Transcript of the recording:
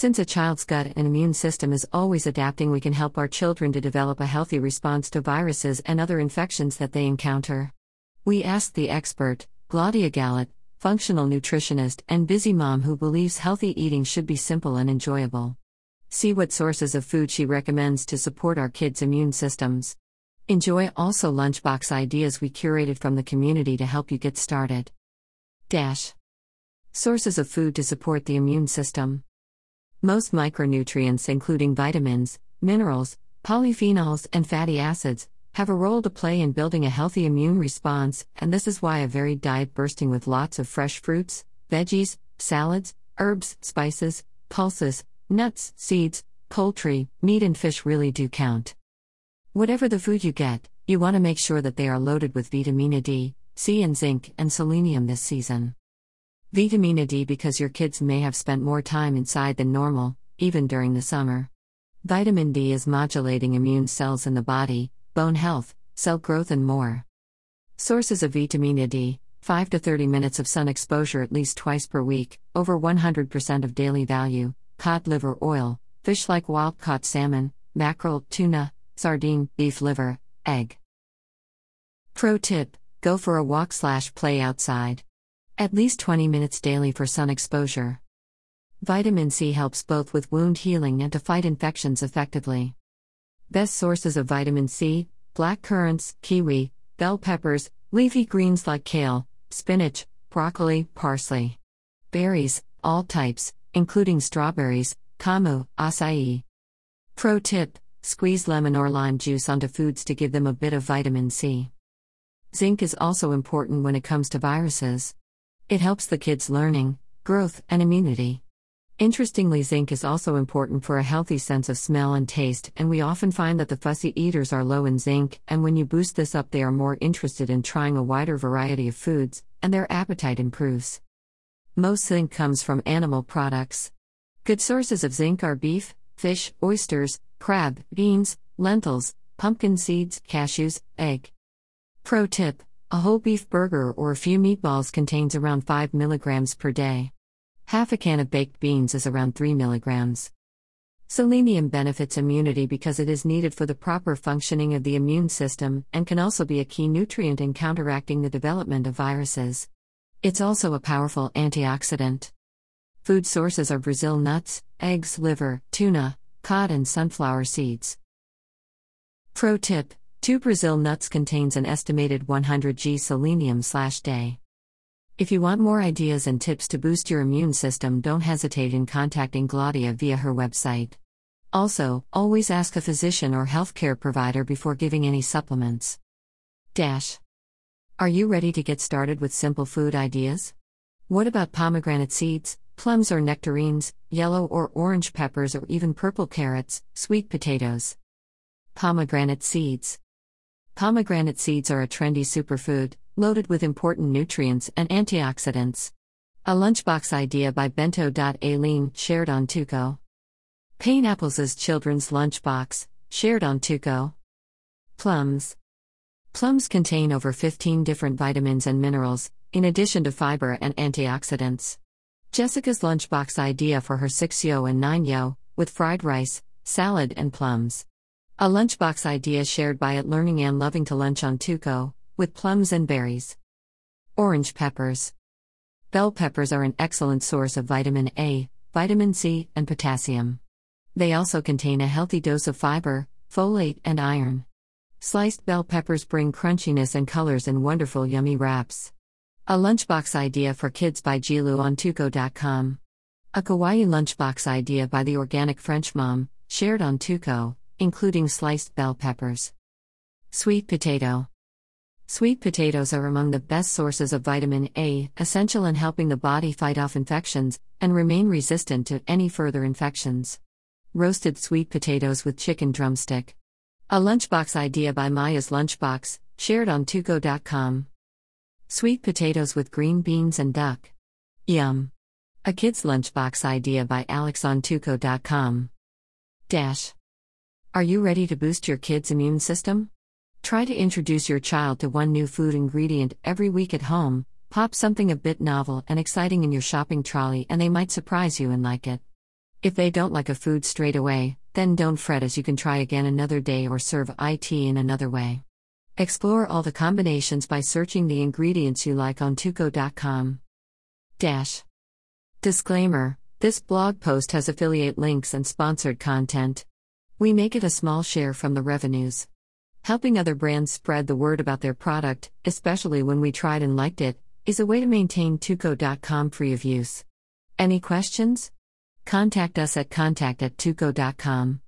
Since a child's gut and immune system is always adapting, we can help our children to develop a healthy response to viruses and other infections that they encounter. We asked the expert, Glaudia Gallet, functional nutritionist and busy mom who believes healthy eating should be simple and enjoyable. See what sources of food she recommends to support our kids' immune systems. Enjoy also lunchbox ideas we curated from the community to help you get started. Dash. Sources of food to support the immune system. Most micronutrients, including vitamins, minerals, polyphenols, and fatty acids, have a role to play in building a healthy immune response, and this is why a varied diet bursting with lots of fresh fruits, veggies, salads, herbs, spices, pulses, nuts, seeds, poultry, meat, and fish really do count. Whatever the food you get, you want to make sure that they are loaded with vitamina D, C, and zinc, and selenium this season. Vitamina D because your kids may have spent more time inside than normal, even during the summer. Vitamin D is modulating immune cells in the body, bone health, cell growth, and more. Sources of vitamin D 5 to 30 minutes of sun exposure at least twice per week, over 100% of daily value, cod liver oil, fish like wild caught salmon, mackerel, tuna, sardine, beef liver, egg. Pro tip Go for a walk slash play outside. At least 20 minutes daily for sun exposure. Vitamin C helps both with wound healing and to fight infections effectively. Best sources of vitamin C black currants, kiwi, bell peppers, leafy greens like kale, spinach, broccoli, parsley. Berries, all types, including strawberries, camu, acai. Pro tip squeeze lemon or lime juice onto foods to give them a bit of vitamin C. Zinc is also important when it comes to viruses. It helps the kids' learning, growth, and immunity. Interestingly, zinc is also important for a healthy sense of smell and taste, and we often find that the fussy eaters are low in zinc, and when you boost this up, they are more interested in trying a wider variety of foods, and their appetite improves. Most zinc comes from animal products. Good sources of zinc are beef, fish, oysters, crab, beans, lentils, pumpkin seeds, cashews, egg. Pro tip a whole beef burger or a few meatballs contains around 5 mg per day. Half a can of baked beans is around 3 milligrams. Selenium benefits immunity because it is needed for the proper functioning of the immune system and can also be a key nutrient in counteracting the development of viruses. It's also a powerful antioxidant. Food sources are Brazil nuts, eggs, liver, tuna, cod, and sunflower seeds. Pro tip 2 Brazil nuts contains an estimated 100 g selenium slash day. If you want more ideas and tips to boost your immune system, don't hesitate in contacting Glaudia via her website. Also, always ask a physician or healthcare provider before giving any supplements. Dash. Are you ready to get started with simple food ideas? What about pomegranate seeds, plums or nectarines, yellow or orange peppers, or even purple carrots, sweet potatoes? Pomegranate seeds. Pomegranate seeds are a trendy superfood, loaded with important nutrients and antioxidants. A lunchbox idea by Bento.Aileen, shared on Teuko. Painapples' children's lunchbox, shared on Teuko. Plums. Plums contain over 15 different vitamins and minerals, in addition to fiber and antioxidants. Jessica's lunchbox idea for her 6 yo and 9 yo, with fried rice, salad, and plums. A lunchbox idea shared by At Learning and Loving to Lunch on Teuko, with plums and berries. Orange peppers. Bell peppers are an excellent source of vitamin A, vitamin C, and potassium. They also contain a healthy dose of fiber, folate, and iron. Sliced bell peppers bring crunchiness and colors in wonderful yummy wraps. A lunchbox idea for kids by Jilu on Teuko.com. A kawaii lunchbox idea by the organic French mom, shared on Teuko including sliced bell peppers. Sweet potato. Sweet potatoes are among the best sources of vitamin A, essential in helping the body fight off infections and remain resistant to any further infections. Roasted sweet potatoes with chicken drumstick. A lunchbox idea by Maya's Lunchbox, shared on Teuko.com. Sweet potatoes with green beans and duck. Yum. A kid's lunchbox idea by Alex on Teuko.com. Dash. Are you ready to boost your kid's immune system? Try to introduce your child to one new food ingredient every week at home, pop something a bit novel and exciting in your shopping trolley, and they might surprise you and like it. If they don't like a food straight away, then don't fret as you can try again another day or serve IT in another way. Explore all the combinations by searching the ingredients you like on teuko.com. Dash. Disclaimer This blog post has affiliate links and sponsored content. We make it a small share from the revenues. Helping other brands spread the word about their product, especially when we tried and liked it, is a way to maintain teuko.com free of use. Any questions? Contact us at contact at teuko.com.